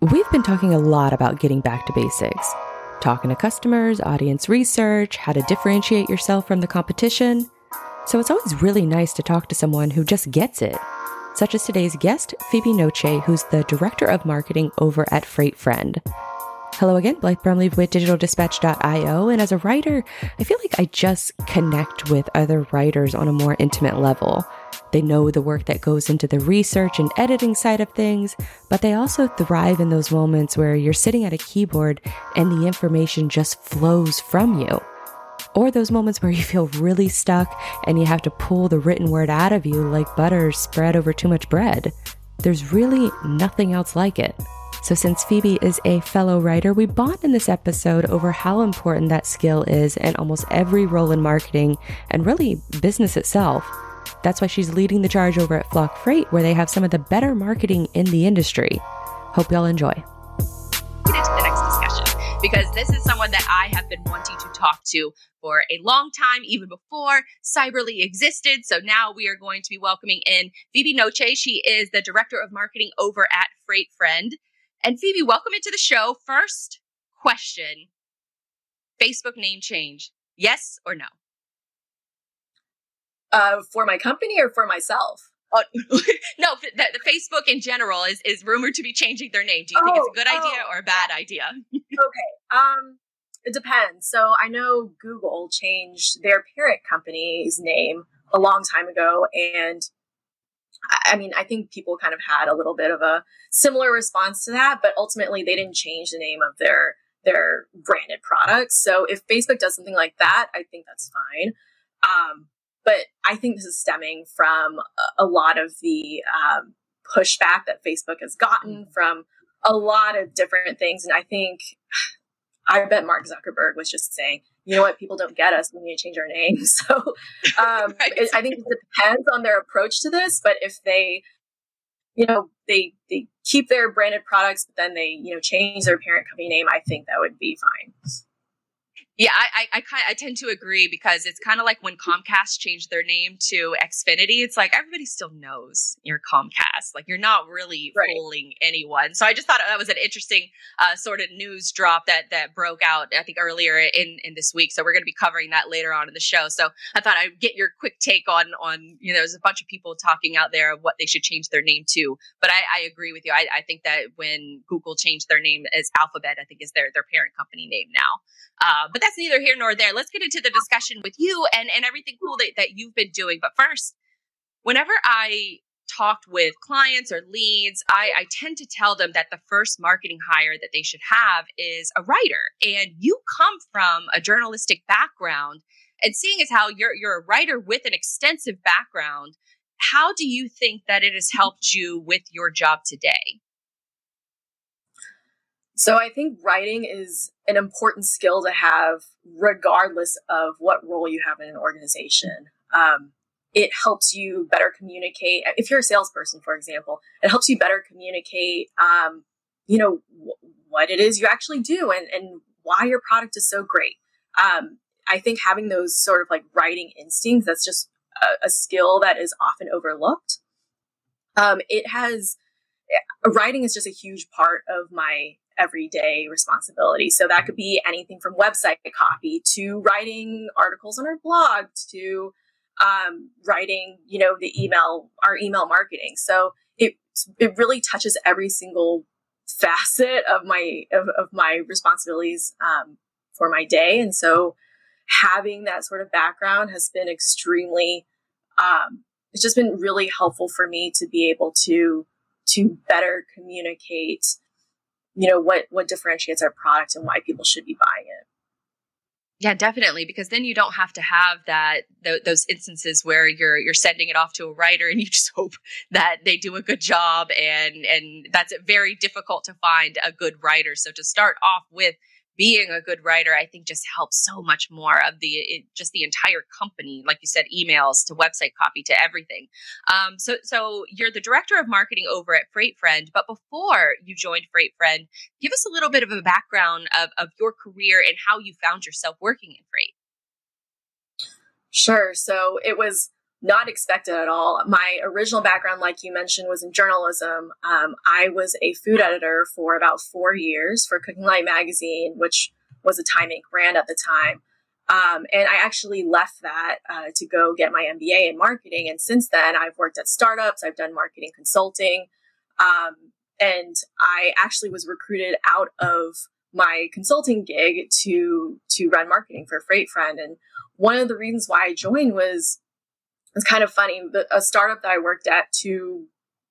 We've been talking a lot about getting back to basics, talking to customers, audience research, how to differentiate yourself from the competition. So it's always really nice to talk to someone who just gets it, such as today's guest, Phoebe Noche, who's the Director of Marketing over at Freight Friend. Hello again, Blythe Brumleve with digitaldispatch.io. And as a writer, I feel like I just connect with other writers on a more intimate level. They know the work that goes into the research and editing side of things, but they also thrive in those moments where you're sitting at a keyboard and the information just flows from you. Or those moments where you feel really stuck and you have to pull the written word out of you like butter spread over too much bread. There's really nothing else like it. So, since Phoebe is a fellow writer, we bond in this episode over how important that skill is in almost every role in marketing and really business itself. That's why she's leading the charge over at Flock Freight, where they have some of the better marketing in the industry. Hope y'all enjoy. Get into the next discussion because this is someone that I have been wanting to talk to for a long time, even before Cyberly existed. So now we are going to be welcoming in Phoebe Noche. She is the director of marketing over at Freight Friend. And Phoebe, welcome into the show. First question Facebook name change. Yes or no? Uh, for my company or for myself? Oh, no, the, the, Facebook in general is, is rumored to be changing their name. Do you oh, think it's a good oh, idea or a bad idea? okay. Um, it depends. So I know Google changed their parent company's name a long time ago, and I mean, I think people kind of had a little bit of a similar response to that, but ultimately they didn't change the name of their their branded products. So if Facebook does something like that, I think that's fine. Um, but I think this is stemming from a, lot of the um, pushback that Facebook has gotten mm-hmm. from a lot of different things, and I think I bet Mark Zuckerberg was just saying, you know what, people don't get us. We need to change our name. So um, right. it, I think it depends on their approach to this. But if they, you know, they they keep their branded products, but then they you know change their parent company name, I think that would be fine. Yeah, I I, I, I tend to agree because it's kind of like when Comcast changed their name to Xfinity. It's like everybody still knows you're Comcast. Like you're not really right. fooling anyone. So I just thought that was an interesting uh, sort of news drop that that broke out. I think earlier in in this week. So we're going to be covering that later on in the show. So I thought I'd get your quick take on on you know there's a bunch of people talking out there of what they should change their name to. But I, I agree with you. I, I think that when Google changed their name as Alphabet, I think is their their parent company name now. Uh, but that's neither here nor there. Let's get into the discussion with you and, and everything cool that, that you've been doing. But first, whenever I talked with clients or leads, I, I tend to tell them that the first marketing hire that they should have is a writer. And you come from a journalistic background. And seeing as how you're you're a writer with an extensive background, how do you think that it has helped you with your job today? So I think writing is an important skill to have regardless of what role you have in an organization. Um, it helps you better communicate. If you're a salesperson, for example, it helps you better communicate, um, you know, what it is you actually do and, and why your product is so great. Um, I think having those sort of like writing instincts, that's just a, a skill that is often overlooked. Um, it has, writing is just a huge part of my everyday responsibility. So that could be anything from website copy to writing articles on our blog to um, writing, you know, the email, our email marketing. So it it really touches every single facet of my of, of my responsibilities um, for my day. And so having that sort of background has been extremely um, it's just been really helpful for me to be able to to better communicate you know what what differentiates our product and why people should be buying it yeah, definitely, because then you don't have to have that th- those instances where you're you're sending it off to a writer and you just hope that they do a good job, and and that's very difficult to find a good writer. So to start off with being a good writer, I think just helps so much more of the it, just the entire company, like you said, emails to website copy to everything. Um, so, so you're the director of marketing over at Freight Friend, but before you joined Freight Friend, give us a little bit of a background of, of your career and how you found yourself working in freight. Sure. So it was not expected at all. My original background, like you mentioned, was in journalism. Um, I was a food editor for about four years for Cooking Light magazine, which was a Time Inc. brand at the time. Um, and I actually left that uh, to go get my MBA in marketing. And since then, I've worked at startups, I've done marketing consulting. Um, and I actually was recruited out of my consulting gig to to run marketing for Freight Friend. And one of the reasons why I joined was it's kind of funny. A startup that I worked at two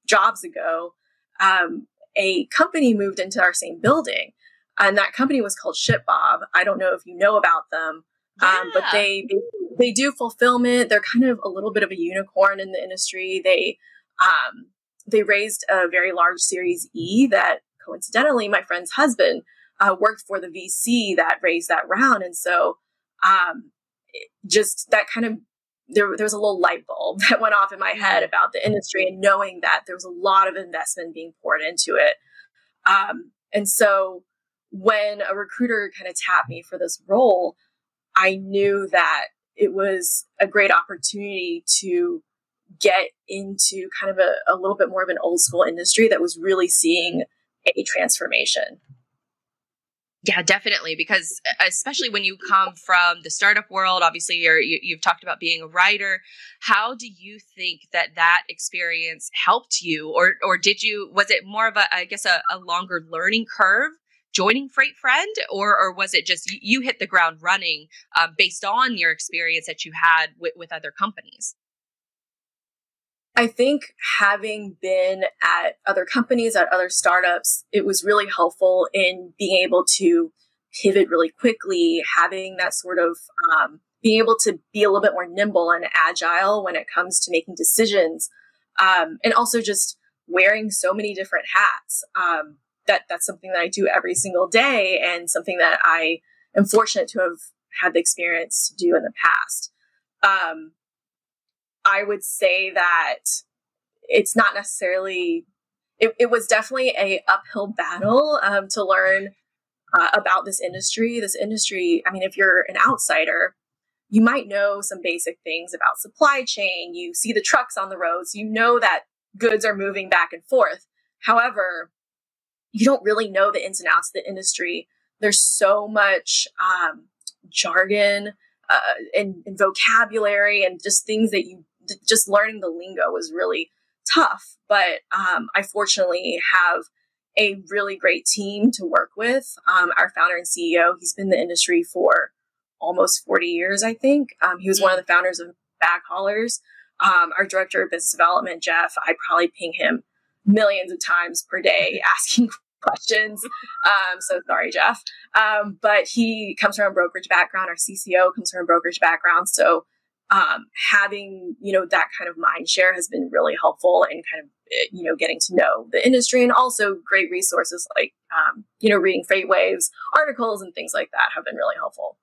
jobs ago, um, a company moved into our same building, and that company was called ShipBob. I don't know if you know about them, yeah. um, but they, they, they do fulfillment. They're kind of a little bit of a unicorn in the industry. They um, they raised a very large Series E that coincidentally my friend's husband uh, worked for the VC that raised that round, and so um, just that kind of there, there was a little light bulb that went off in my head about the industry and knowing that there was a lot of investment being poured into it. Um, and so when a recruiter kind of tapped me for this role, I knew that it was a great opportunity to get into kind of a, a little bit more of an old school industry that was really seeing a transformation. Yeah, definitely. Because especially when you come from the startup world, obviously you, you've talked about being a writer. How do you think that that experience helped you, or or did you? Was it more of a, I guess, a, a longer learning curve joining Freight Friend, or or was it just you, you hit the ground running uh, based on your experience that you had with, with other companies? I think having been at other companies, at other startups, it was really helpful in being able to pivot really quickly, having that sort of um, being able to be a little bit more nimble and agile when it comes to making decisions, um, and also just wearing so many different hats. Um, that that's something that I do every single day, and something that I am fortunate to have had the experience to do in the past. Um, I would say that it's not necessarily. It, it was definitely a uphill battle um, to learn uh, about this industry. This industry, I mean, if you're an outsider, you might know some basic things about supply chain. You see the trucks on the roads. You know that goods are moving back and forth. However, you don't really know the ins and outs of the industry. There's so much um, jargon uh, and, and vocabulary and just things that you just learning the lingo was really tough. But um, I fortunately have a really great team to work with. Um, our founder and CEO, he's been in the industry for almost 40 years, I think. Um, he was one of the founders of Backhaulers. Um, our director of business development, Jeff, I probably ping him millions of times per day asking questions. Um, so sorry, Jeff. Um, but he comes from a brokerage background. Our CCO comes from a brokerage background. So um, having you know that kind of mind share has been really helpful in kind of eh, you know getting to know the industry and also great resources like um, you know reading FreightWaves articles and things like that have been really helpful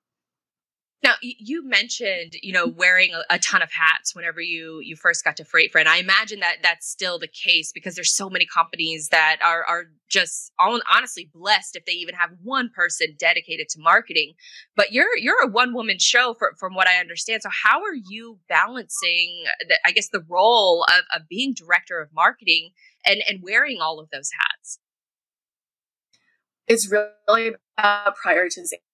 now you mentioned, you know, wearing a, ton of hats whenever you you first got to Freight Friend. I imagine that that's still the case because there's so many companies that are are just honestly blessed if they even have one person dedicated to marketing. But you're you're a one woman show for, from what I understand. So how are you balancing, the, I guess, the role of, of being director of marketing and and wearing all of those hats? It's really about prioritization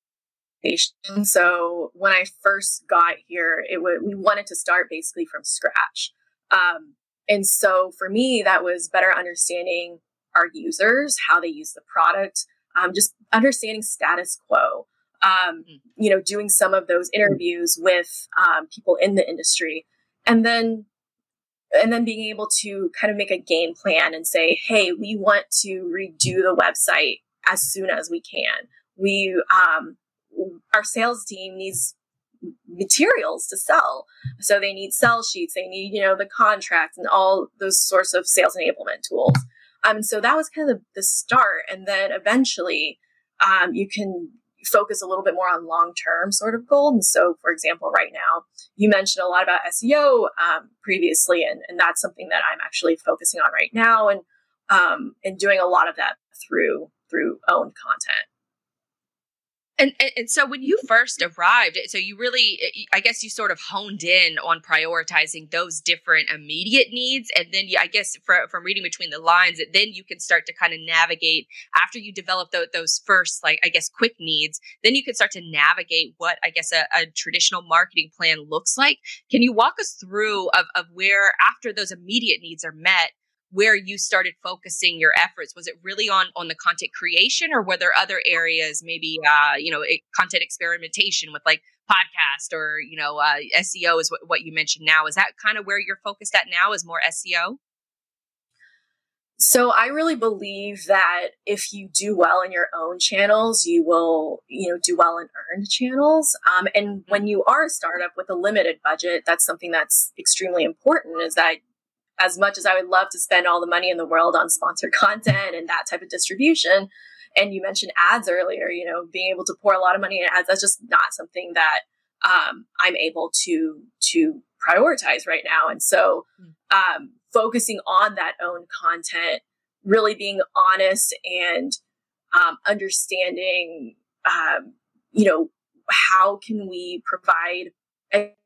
so when I first got here, it was we wanted to start basically from scratch. Um, and so for me, that was better understanding our users, how they use the product, um, just understanding status quo. Um, mm. you know, doing some of those interviews with um, people in the industry, and then and then being able to kind of make a game plan and say, hey, we want to redo the website as soon as we can. We um, our sales team needs materials to sell. So they need sell sheets, they need, you know, the contract and all those sorts of sales enablement tools. Um, so that was kind of the, the start. And then eventually, um, you can focus a little bit more on long term sort of goals. And so, for example, right now, you mentioned a lot about SEO um, previously, and, and that's something that I'm actually focusing on right now and um, and doing a lot of that through through owned content. And, and, and so when you first arrived, so you really, I guess you sort of honed in on prioritizing those different immediate needs, and then you, I guess for, from reading between the lines, that then you can start to kind of navigate after you develop the, those first, like I guess, quick needs. Then you can start to navigate what I guess a, a traditional marketing plan looks like. Can you walk us through of, of where after those immediate needs are met? Where you started focusing your efforts was it really on on the content creation or were there other areas maybe uh you know content experimentation with like podcast or you know uh, seo is what, what you mentioned now is that kind of where you're focused at now is more seo so I really believe that if you do well in your own channels, you will, you know, do well in earned channels. Um, and when you are a startup with a limited budget, that's something that's extremely important. Is that as much as I would love to spend all the money in the world on sponsored content and that type of distribution, and you mentioned ads earlier, you know, being able to pour a lot of money in ads, that's just not something that um, I'm able to to prioritize right now. And so, hmm. um, focusing on that own content, really being honest and um, understanding, um, you know, how can we provide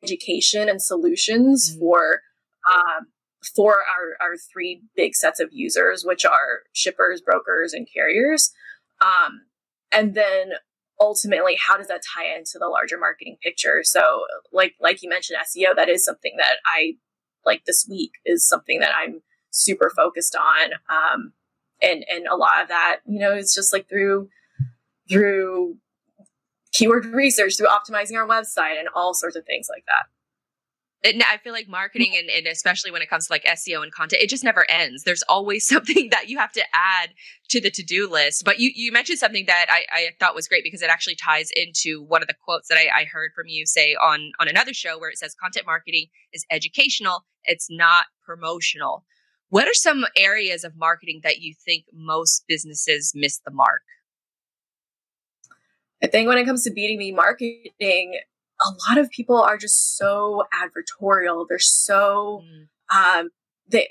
education and solutions mm-hmm. for um, for our, our three big sets of users, which are shippers, brokers, and carriers. Um, and then ultimately, how does that tie into the larger marketing picture? So, like like you mentioned, SEO that is something that I like this week is something that I'm super focused on. Um, and and a lot of that, you know, is just like through through keyword research, through optimizing our website, and all sorts of things like that. I feel like marketing and, and, especially when it comes to like SEO and content, it just never ends. There's always something that you have to add to the to-do list. But you, you mentioned something that I, I thought was great because it actually ties into one of the quotes that I, I heard from you say on, on another show where it says content marketing is educational. It's not promotional. What are some areas of marketing that you think most businesses miss the mark? I think when it comes to B2B marketing, a lot of people are just so advertorial. They're so mm. um, they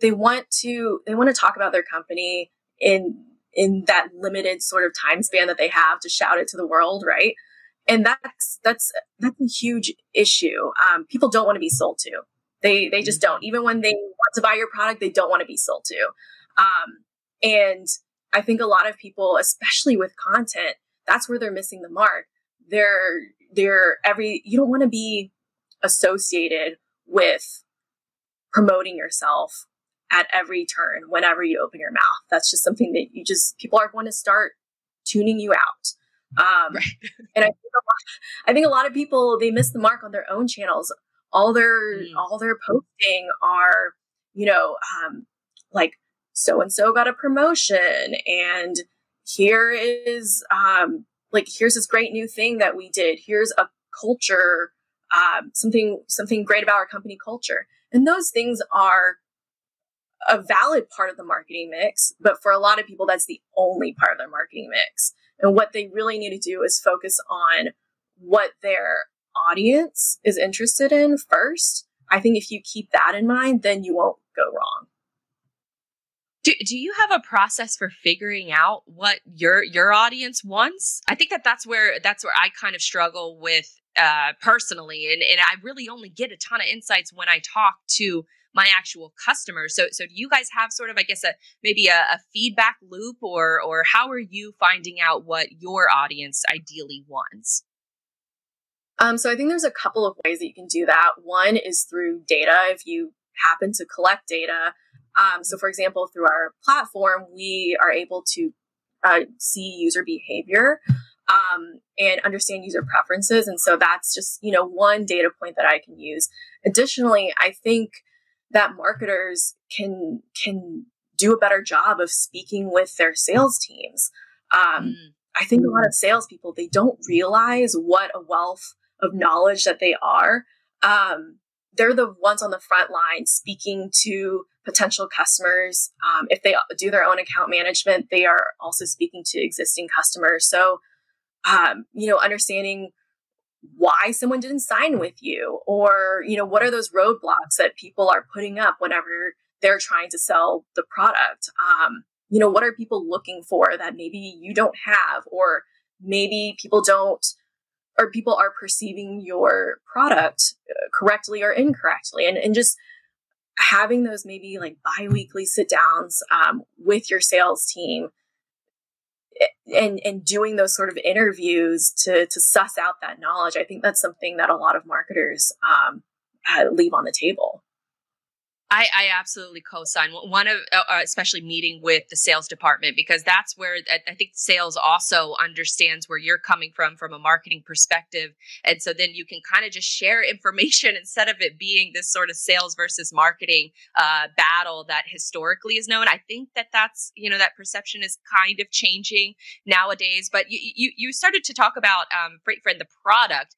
they want to they want to talk about their company in in that limited sort of time span that they have to shout it to the world, right? And that's that's that's a huge issue. Um, people don't want to be sold to. They they just don't. Mm-hmm. Even when they want to buy your product, they don't want to be sold to. Um, and I think a lot of people, especially with content, that's where they're missing the mark. They're they're every you don't want to be associated with promoting yourself at every turn whenever you open your mouth. That's just something that you just people are going to start tuning you out. Um, right. and I think, a lot, I think a lot of people they miss the mark on their own channels. All their mm. all their posting are you know um, like so and so got a promotion and here is um, like here's this great new thing that we did. Here's a culture um, something something great about our company culture. And those things are a valid part of the marketing mix but for a lot of people that's the only part of their marketing mix. And what they really need to do is focus on what their audience is interested in first. I think if you keep that in mind then you won't go wrong do, do you have a process for figuring out what your your audience wants? I think that that's where that's where I kind of struggle with uh, personally, and and I really only get a ton of insights when I talk to my actual customers. So so do you guys have sort of I guess a maybe a, a feedback loop, or or how are you finding out what your audience ideally wants? Um, so I think there's a couple of ways that you can do that. One is through data. If you happen to collect data um, so, for example, through our platform, we are able to uh, see user behavior um, and understand user preferences. And so that's just, you know, one data point that I can use. Additionally, I think that marketers can, can do a better job of speaking with their sales teams. Um, mm. I think a lot of salespeople, they don't realize what a wealth of knowledge that they are. Um, they're the ones on the front line speaking to potential customers. Um, if they do their own account management, they are also speaking to existing customers. So, um, you know, understanding why someone didn't sign with you or, you know, what are those roadblocks that people are putting up whenever they're trying to sell the product? Um, you know, what are people looking for that maybe you don't have or maybe people don't or people are perceiving your product uh, correctly or incorrectly. And, and just having those maybe like bi-weekly sit downs um, with your sales team and and doing those sort of interviews to to suss out that knowledge i think that's something that a lot of marketers um, leave on the table I, I absolutely co-sign. One of uh, uh, especially meeting with the sales department because that's where I, I think sales also understands where you're coming from from a marketing perspective. And so then you can kind of just share information instead of it being this sort of sales versus marketing uh, battle that historically is known. I think that that's you know that perception is kind of changing nowadays but you you, you started to talk about um, Freight Friend the product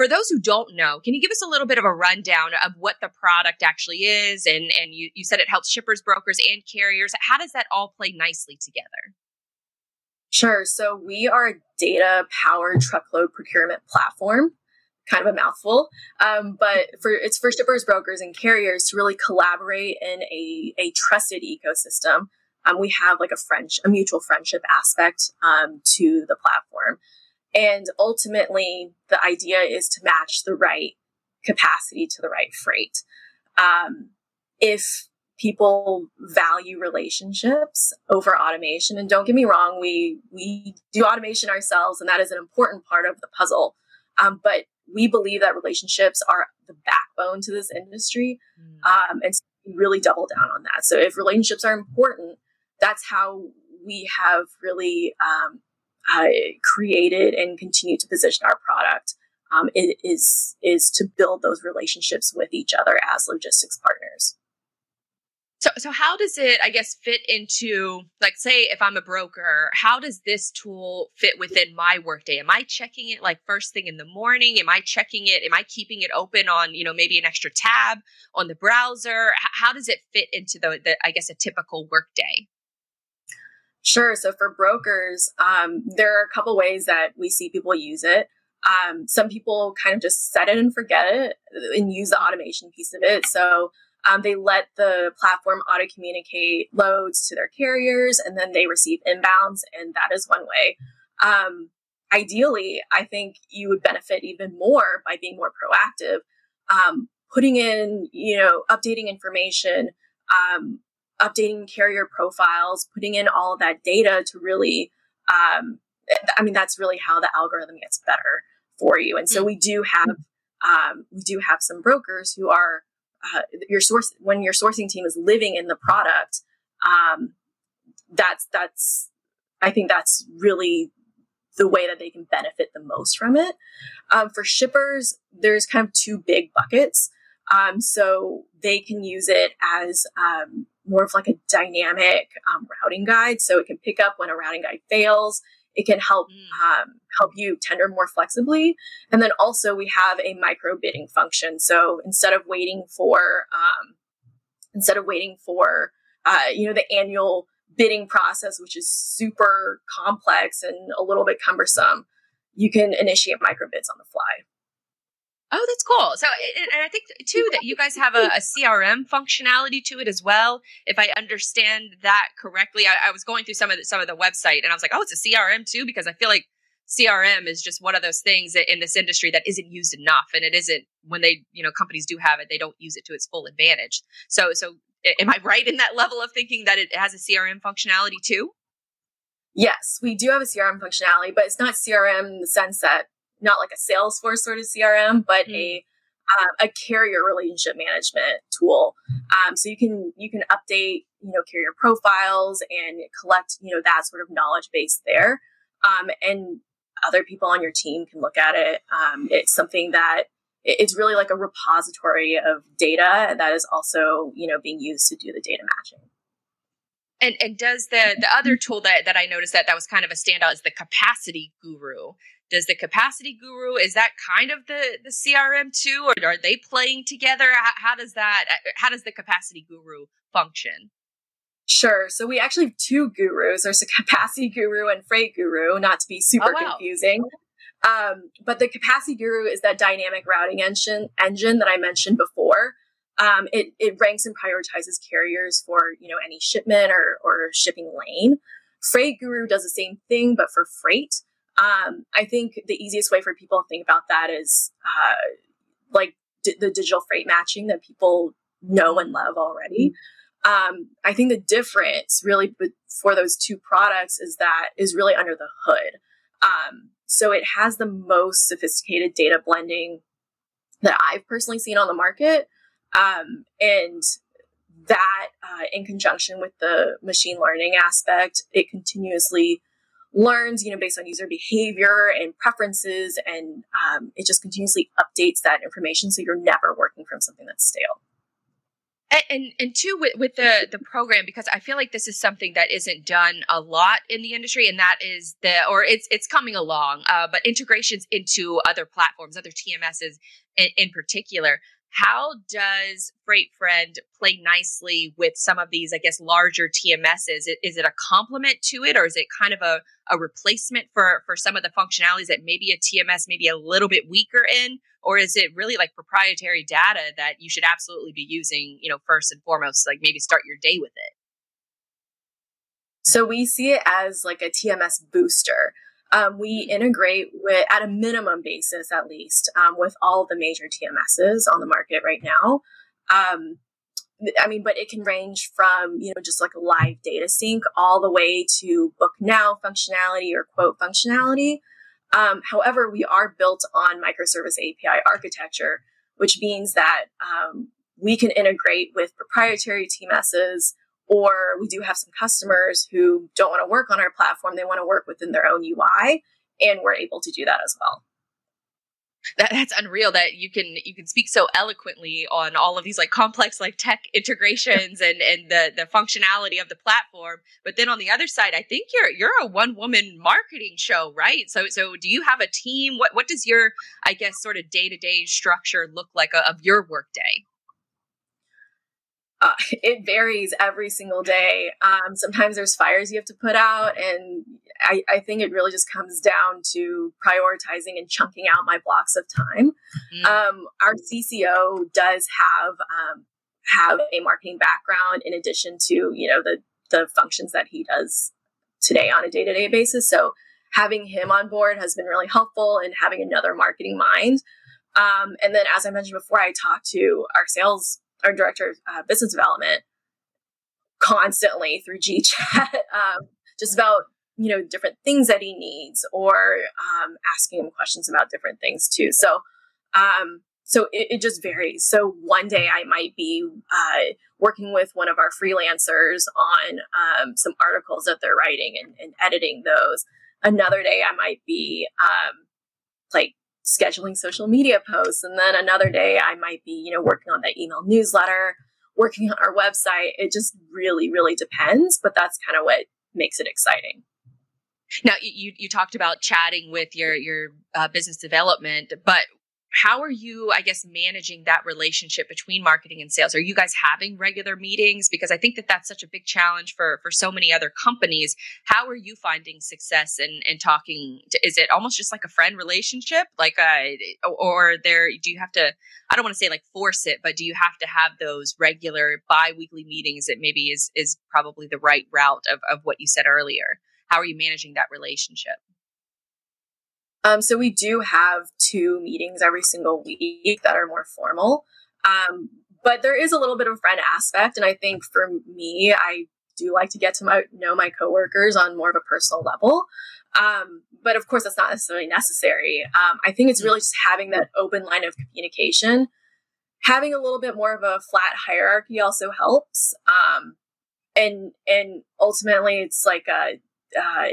for those who don't know, can you give us a little bit of a rundown of what the product actually is? And and you, you said it helps shippers, brokers, and carriers. How does that all play nicely together? Sure. So we are a data powered truckload procurement platform. Kind of a mouthful, um, but for it's for shippers, brokers, and carriers to really collaborate in a, a trusted ecosystem. Um, we have like a French, a mutual friendship aspect um, to the platform. And ultimately, the idea is to match the right capacity to the right freight. Um, if people value relationships over automation, and don't get me wrong, we we do automation ourselves, and that is an important part of the puzzle. Um, but we believe that relationships are the backbone to this industry, mm. um, and so we really double down on that. So if relationships are important, that's how we have really um, uh, created and continue to position our product um, is is to build those relationships with each other as logistics partners. So, so how does it, I guess, fit into, like, say, if I'm a broker, how does this tool fit within my workday? Am I checking it like first thing in the morning? Am I checking it? Am I keeping it open on, you know, maybe an extra tab on the browser? How does it fit into the, the I guess, a typical workday? Sure. So for brokers, um, there are a couple ways that we see people use it. Um, some people kind of just set it and forget it and use the automation piece of it. So um, they let the platform auto communicate loads to their carriers and then they receive inbounds, and that is one way. Um, ideally, I think you would benefit even more by being more proactive, um, putting in, you know, updating information, um, updating carrier profiles, putting in all of that data to really, um, I mean, that's really how the algorithm gets better for you. And so mm-hmm. we do have, um, we do have some brokers who are, uh, your source, when your sourcing team is living in the product, um, that's, that's, I think that's really the way that they can benefit the most from it. Um, for shippers, there's kind of two big buckets. Um, so they can use it as um, more of like a dynamic um, routing guide. So it can pick up when a routing guide fails. It can help mm. um, help you tender more flexibly, and then also we have a micro bidding function. So instead of waiting for um, instead of waiting for uh, you know the annual bidding process, which is super complex and a little bit cumbersome, you can initiate micro bids on the fly. Oh, that's cool. So, and I think too that you guys have a, a, CRM functionality to it as well. If I understand that correctly, I, I, was going through some of the, some of the website and I was like, oh, it's a CRM too, because I feel like CRM is just one of those things in this industry that isn't used enough, and it isn't when they, you know, companies do have it, they don't use it to its full advantage. So, so am I right in that level of thinking that it has a CRM functionality too? Yes, we do have a CRM functionality, but it's not CRM in the sense that not like a Salesforce sort of CRM, but mm. a um, a carrier relationship management tool. Um, so you can you can update you know carrier profiles and collect you know that sort of knowledge base there, um, and other people on your team can look at it. Um, it's something that it's really like a repository of data that is also you know being used to do the data matching. And and does the the other tool that that I noticed that that was kind of a standout is the capacity guru does the capacity guru is that kind of the the crm too or are they playing together how, how does that how does the capacity guru function Sure. So we actually have two gurus. There's a capacity guru and freight guru, not to be super oh, wow. confusing. Um, but the capacity guru is that dynamic routing engine engine that I mentioned before. Um, it, it ranks and prioritizes carriers for you know any shipment or, or shipping lane. Freight Guru does the same thing, but for freight. Um, I think the easiest way for people to think about that is uh, like d- the digital freight matching that people know and love already. Um, I think the difference really for those two products is that is really under the hood. Um, so it has the most sophisticated data blending that I've personally seen on the market. Um, and that, uh, in conjunction with the machine learning aspect, it continuously learns, you know, based on user behavior and preferences, and um, it just continuously updates that information so you're never working from something that's stale. And, and, and two with, with the the program because I feel like this is something that isn't done a lot in the industry, and that is the or it's it's coming along, uh, but integrations into other platforms, other TMSs in, in particular. How does Freight Friend play nicely with some of these, I guess, larger TMSs? Is it a complement to it, or is it kind of a, a replacement for for some of the functionalities that maybe a TMS maybe a little bit weaker in, or is it really like proprietary data that you should absolutely be using, you know, first and foremost, like maybe start your day with it? So we see it as like a TMS booster. Um, we integrate with, at a minimum basis at least, um, with all the major TMSs on the market right now. Um, I mean, but it can range from, you know, just like a live data sync all the way to book now functionality or quote functionality. Um, however, we are built on microservice API architecture, which means that um, we can integrate with proprietary TMSs or we do have some customers who don't want to work on our platform. They want to work within their own UI, and we're able to do that as well. That, that's unreal that you can you can speak so eloquently on all of these like complex like tech integrations and and the the functionality of the platform but then on the other side i think you're you're a one woman marketing show right so so do you have a team what what does your i guess sort of day-to-day structure look like uh, of your workday uh, it varies every single day. Um, sometimes there's fires you have to put out, and I, I, think it really just comes down to prioritizing and chunking out my blocks of time. Mm-hmm. Um, our CCO does have um, have a marketing background in addition to you know the the functions that he does today on a day to day basis. So having him on board has been really helpful, and having another marketing mind. Um, and then, as I mentioned before, I talked to our sales our director of uh, business development constantly through GChat, um, just about you know different things that he needs, or um, asking him questions about different things too. So, um, so it, it, just varies. So one day I might be uh, working with one of our freelancers on um, some articles that they're writing and, and, editing those. Another day I might be um, like scheduling social media posts. And then another day I might be, you know, working on that email newsletter, working on our website. It just really, really depends. But that's kind of what makes it exciting. Now you you talked about chatting with your your uh, business development, but how are you i guess managing that relationship between marketing and sales? Are you guys having regular meetings? Because i think that that's such a big challenge for for so many other companies. How are you finding success in in talking to, is it almost just like a friend relationship? Like uh or there do you have to i don't want to say like force it but do you have to have those regular bi-weekly meetings that maybe is is probably the right route of, of what you said earlier? How are you managing that relationship um, so we do have two meetings every single week that are more formal. Um, but there is a little bit of a friend aspect. And I think for me, I do like to get to my, know my coworkers on more of a personal level. Um, but of course, that's not necessarily necessary. Um, I think it's really just having that open line of communication. Having a little bit more of a flat hierarchy also helps. Um, and, and ultimately it's like a, uh,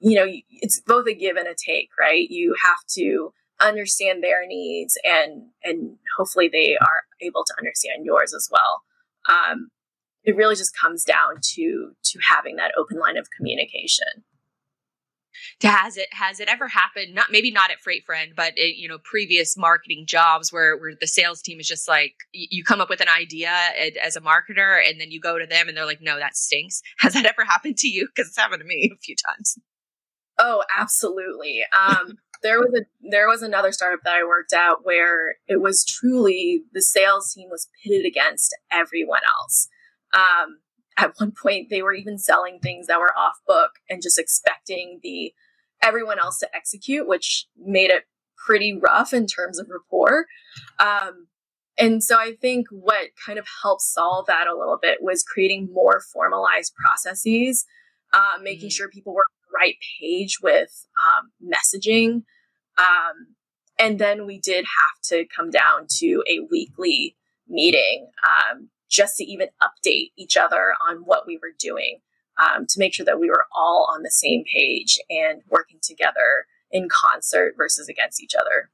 you know, it's both a give and a take, right? You have to understand their needs and and hopefully they are able to understand yours as well. Um, it really just comes down to to having that open line of communication has it has it ever happened not maybe not at freight friend but it, you know previous marketing jobs where where the sales team is just like you come up with an idea as a marketer and then you go to them and they're like no that stinks has that ever happened to you because it's happened to me a few times Oh, absolutely. Um, there was a there was another startup that I worked at where it was truly the sales team was pitted against everyone else. Um, at one point, they were even selling things that were off book and just expecting the everyone else to execute, which made it pretty rough in terms of rapport. Um, and so I think what kind of helped solve that a little bit was creating more formalized processes, uh, making mm. sure people were right page with um, messaging. Um, and then we did have to come down to a weekly meeting um, just to even update each other on what we were doing um, to make sure that we were all on the same page and working together in concert versus against each other.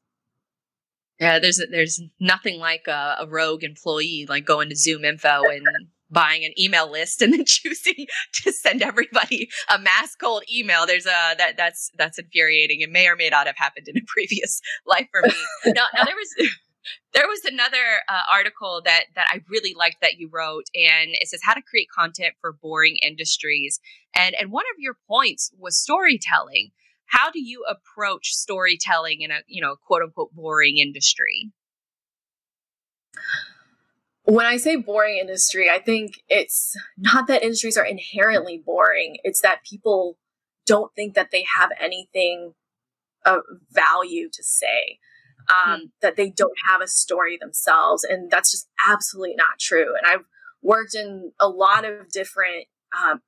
Yeah, there's there's nothing like a, a rogue employee like going to Zoom Info and buying an email list and then choosing to send everybody a mass cold email. There's a that that's that's infuriating. It may or may not have happened in a previous life for me. now, now there was there was another uh, article that that I really liked that you wrote, and it says how to create content for boring industries. And and one of your points was storytelling. How do you approach storytelling in a you know quote unquote boring industry? When I say boring industry, I think it's not that industries are inherently boring. It's that people don't think that they have anything of value to say um, mm. that they don't have a story themselves. And that's just absolutely not true. And I've worked in a lot of different um,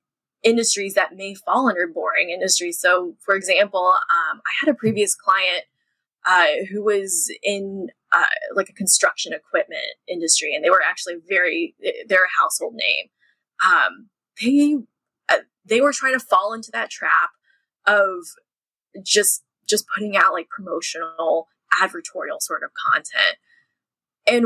industries that may fall under boring industries. So, for example, um, I had a previous client uh, who was in uh, like a construction equipment industry, and they were actually very they're a household name. Um, they uh, they were trying to fall into that trap of just just putting out like promotional advertorial sort of content. And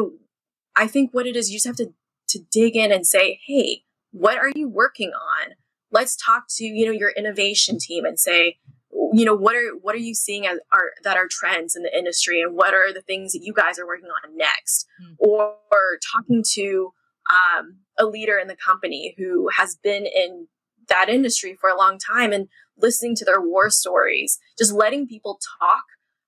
I think what it is, you just have to, to dig in and say, hey, what are you working on? Let's talk to, you know, your innovation team and say, you know, what are what are you seeing as are that are trends in the industry and what are the things that you guys are working on next? Mm. Or, or, talking to um, a leader in the company who has been in that industry for a long time and listening to their war stories, just letting people talk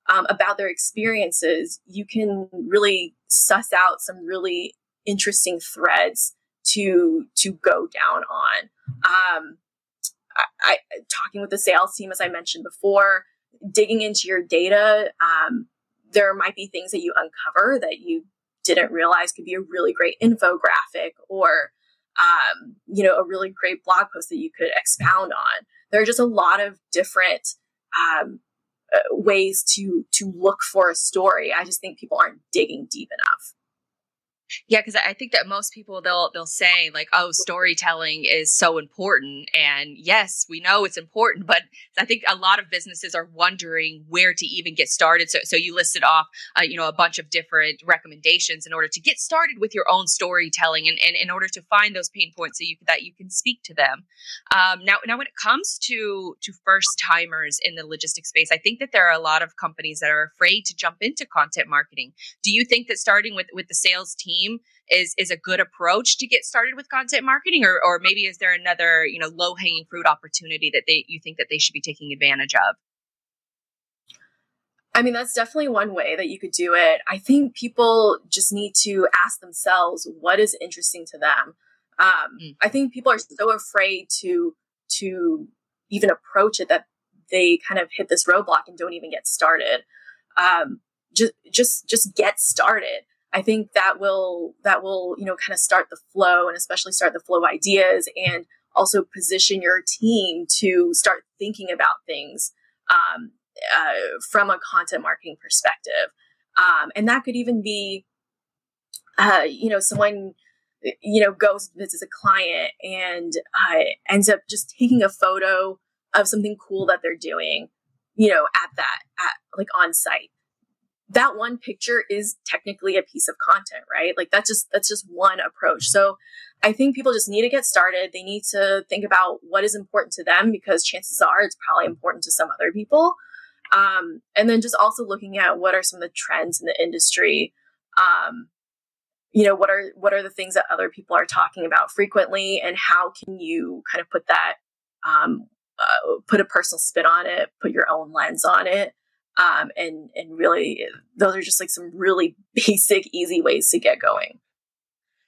um, about their experiences, you can really suss out some really interesting threads to to go down on. Um, I, I, talking with the sales team, as I mentioned before, digging into your data. Um, there might be things that you uncover that you didn't realize could be a really great infographic or um, you know a really great blog post that you could expound on. There are just a lot of different um, uh, ways to to look for a story. I just think people aren't digging deep enough. Yeah, because I think that most people they'll they'll say like, "Oh, storytelling is so important," and yes, we know it's important, but I think a lot of businesses are wondering where to even get started. So, so you listed off, uh, you know, a bunch of different recommendations in order to get started with your own storytelling, and, and in order to find those pain points so you that you can speak to them. Um, now, now when it comes to to first timers in the logistics space, I think that there are a lot of companies that are afraid to jump into content marketing. Do you think that starting with with the sales team team is is a good approach to get started with content marketing or or maybe is there another you know low hanging fruit opportunity that they you think that they should be taking advantage of I mean, that's definitely one way that you could do it. I think people just need to ask themselves what is interesting to them. Um, mm. I think people are so afraid to to even approach it that they kind of hit this roadblock and don't even get started. Um, just just just get started. I think that will that will you know kind of start the flow and especially start the flow of ideas and also position your team to start thinking about things um, uh, from a content marketing perspective, um, and that could even be uh, you know someone you know goes visits a client and uh, ends up just taking a photo of something cool that they're doing you know at that at like on site that one picture is technically a piece of content, right? Like that's just that's just one approach. So I think people just need to get started. They need to think about what is important to them because chances are it's probably important to some other people. Um, and then just also looking at what are some of the trends in the industry. Um, you know, what are what are the things that other people are talking about frequently, and how can you kind of put that um, uh, put a personal spin on it, put your own lens on it, um, and and really those are just like some really basic easy ways to get going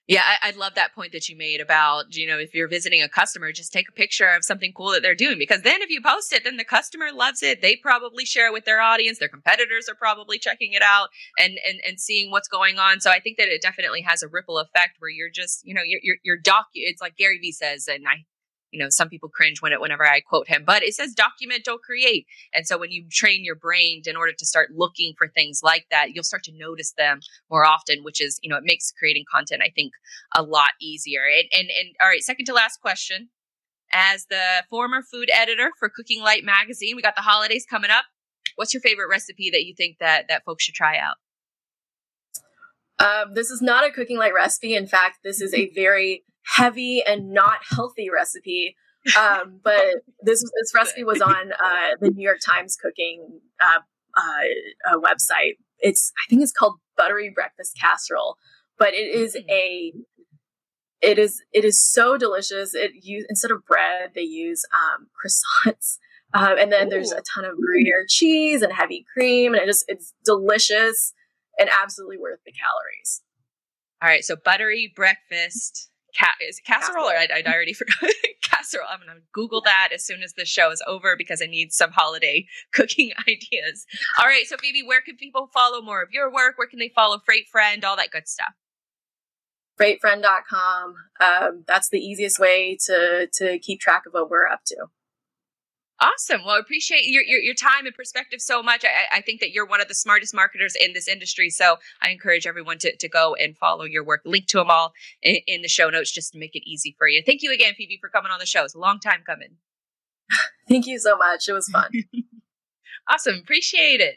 Yeah, I, I, love that point that you made about, you know, if you're visiting a customer, just take a picture of something cool that they're doing because then if you post it, then the customer loves it. They probably share it with their audience. Their competitors are probably checking it out and, and, and seeing what's going on. So I think that it definitely has a ripple effect where you're just, you know, you're, you're, you're doc, it's like Gary Vee says, and I you know, some people cringe when it, whenever I quote him, but it says document, don't create. And so when you train your brain in order to start looking for things like that, you'll start to notice them more often, which is, you know, it makes creating content, I think, a lot easier. And, and, and all right, second to last question. As the former food editor for Cooking Light magazine, we got the holidays coming up. What's your favorite recipe that you think that, that folks should try out? Um, this is not a cooking light recipe. In fact, this is a very heavy and not healthy recipe. Um, but this this recipe was on uh, the New York Times cooking uh, uh, website. It's I think it's called buttery breakfast casserole, but it is mm. a it is it is so delicious. It use instead of bread they use um, croissants. Um, and then Ooh. there's a ton of Gruyere cheese and heavy cream, and it just it's delicious and absolutely worth the calories. All right, so buttery breakfast Ca- is it casserole, casserole. or I, I already forgot casserole. I'm gonna Google that as soon as the show is over because I need some holiday cooking ideas. All right, so Phoebe, where can people follow more of your work? Where can they follow Freight Friend? All that good stuff. Freightfriend.com. Um, that's the easiest way to to keep track of what we're up to. Awesome. Well, I appreciate your, your, your, time and perspective so much. I, I, think that you're one of the smartest marketers in this industry. So I encourage everyone to, to go and follow your work. Link to them all in, in the show notes just to make it easy for you. Thank you again, Phoebe, for coming on the show. It's a long time coming. Thank you so much. It was fun. awesome. Appreciate it.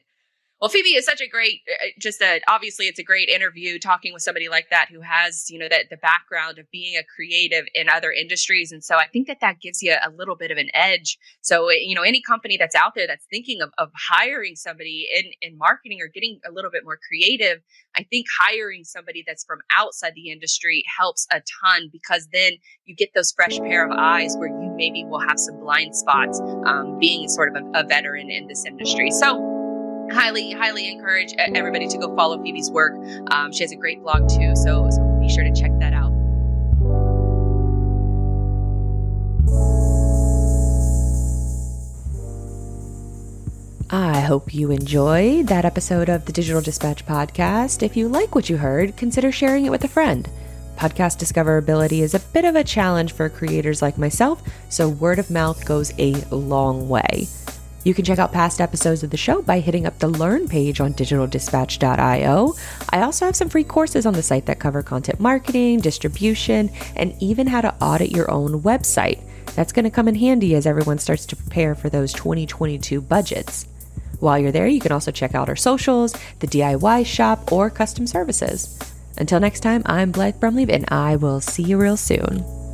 Well, Phoebe is such a great, uh, uh, just a, obviously it's a great interview talking with somebody like that who has, you know, that the background of being a creative in other industries. And so I think that that gives you a little bit of an edge. So, you know, any company that's out there that's thinking of, of hiring somebody in, in marketing or getting a little bit more creative, I think hiring somebody that's from outside the industry helps a ton because then you get those fresh pair of eyes where you maybe will have some blind spots um, being sort of a, a veteran in this industry. So, highly, highly encourage everybody to go follow Phoebe's work. Um, she has a great blog too, so, so be sure to check that out. I hope you enjoyed that episode of the Digital Dispatch podcast. If you like what you heard, consider sharing it with a friend. Podcast discoverability is a bit of a challenge for creators like myself, so word of mouth goes a long way. You can check out past episodes of the show by hitting up the Learn page on digitaldispatch.io. I also have some free courses on the site that cover content marketing, distribution, and even how to audit your own website. That's going to come in handy as everyone starts to prepare for those 2022 budgets. While you're there, you can also check out our socials, the DIY shop, or custom services. Until next time, I'm Blythe Brumleve, and I will see you real soon.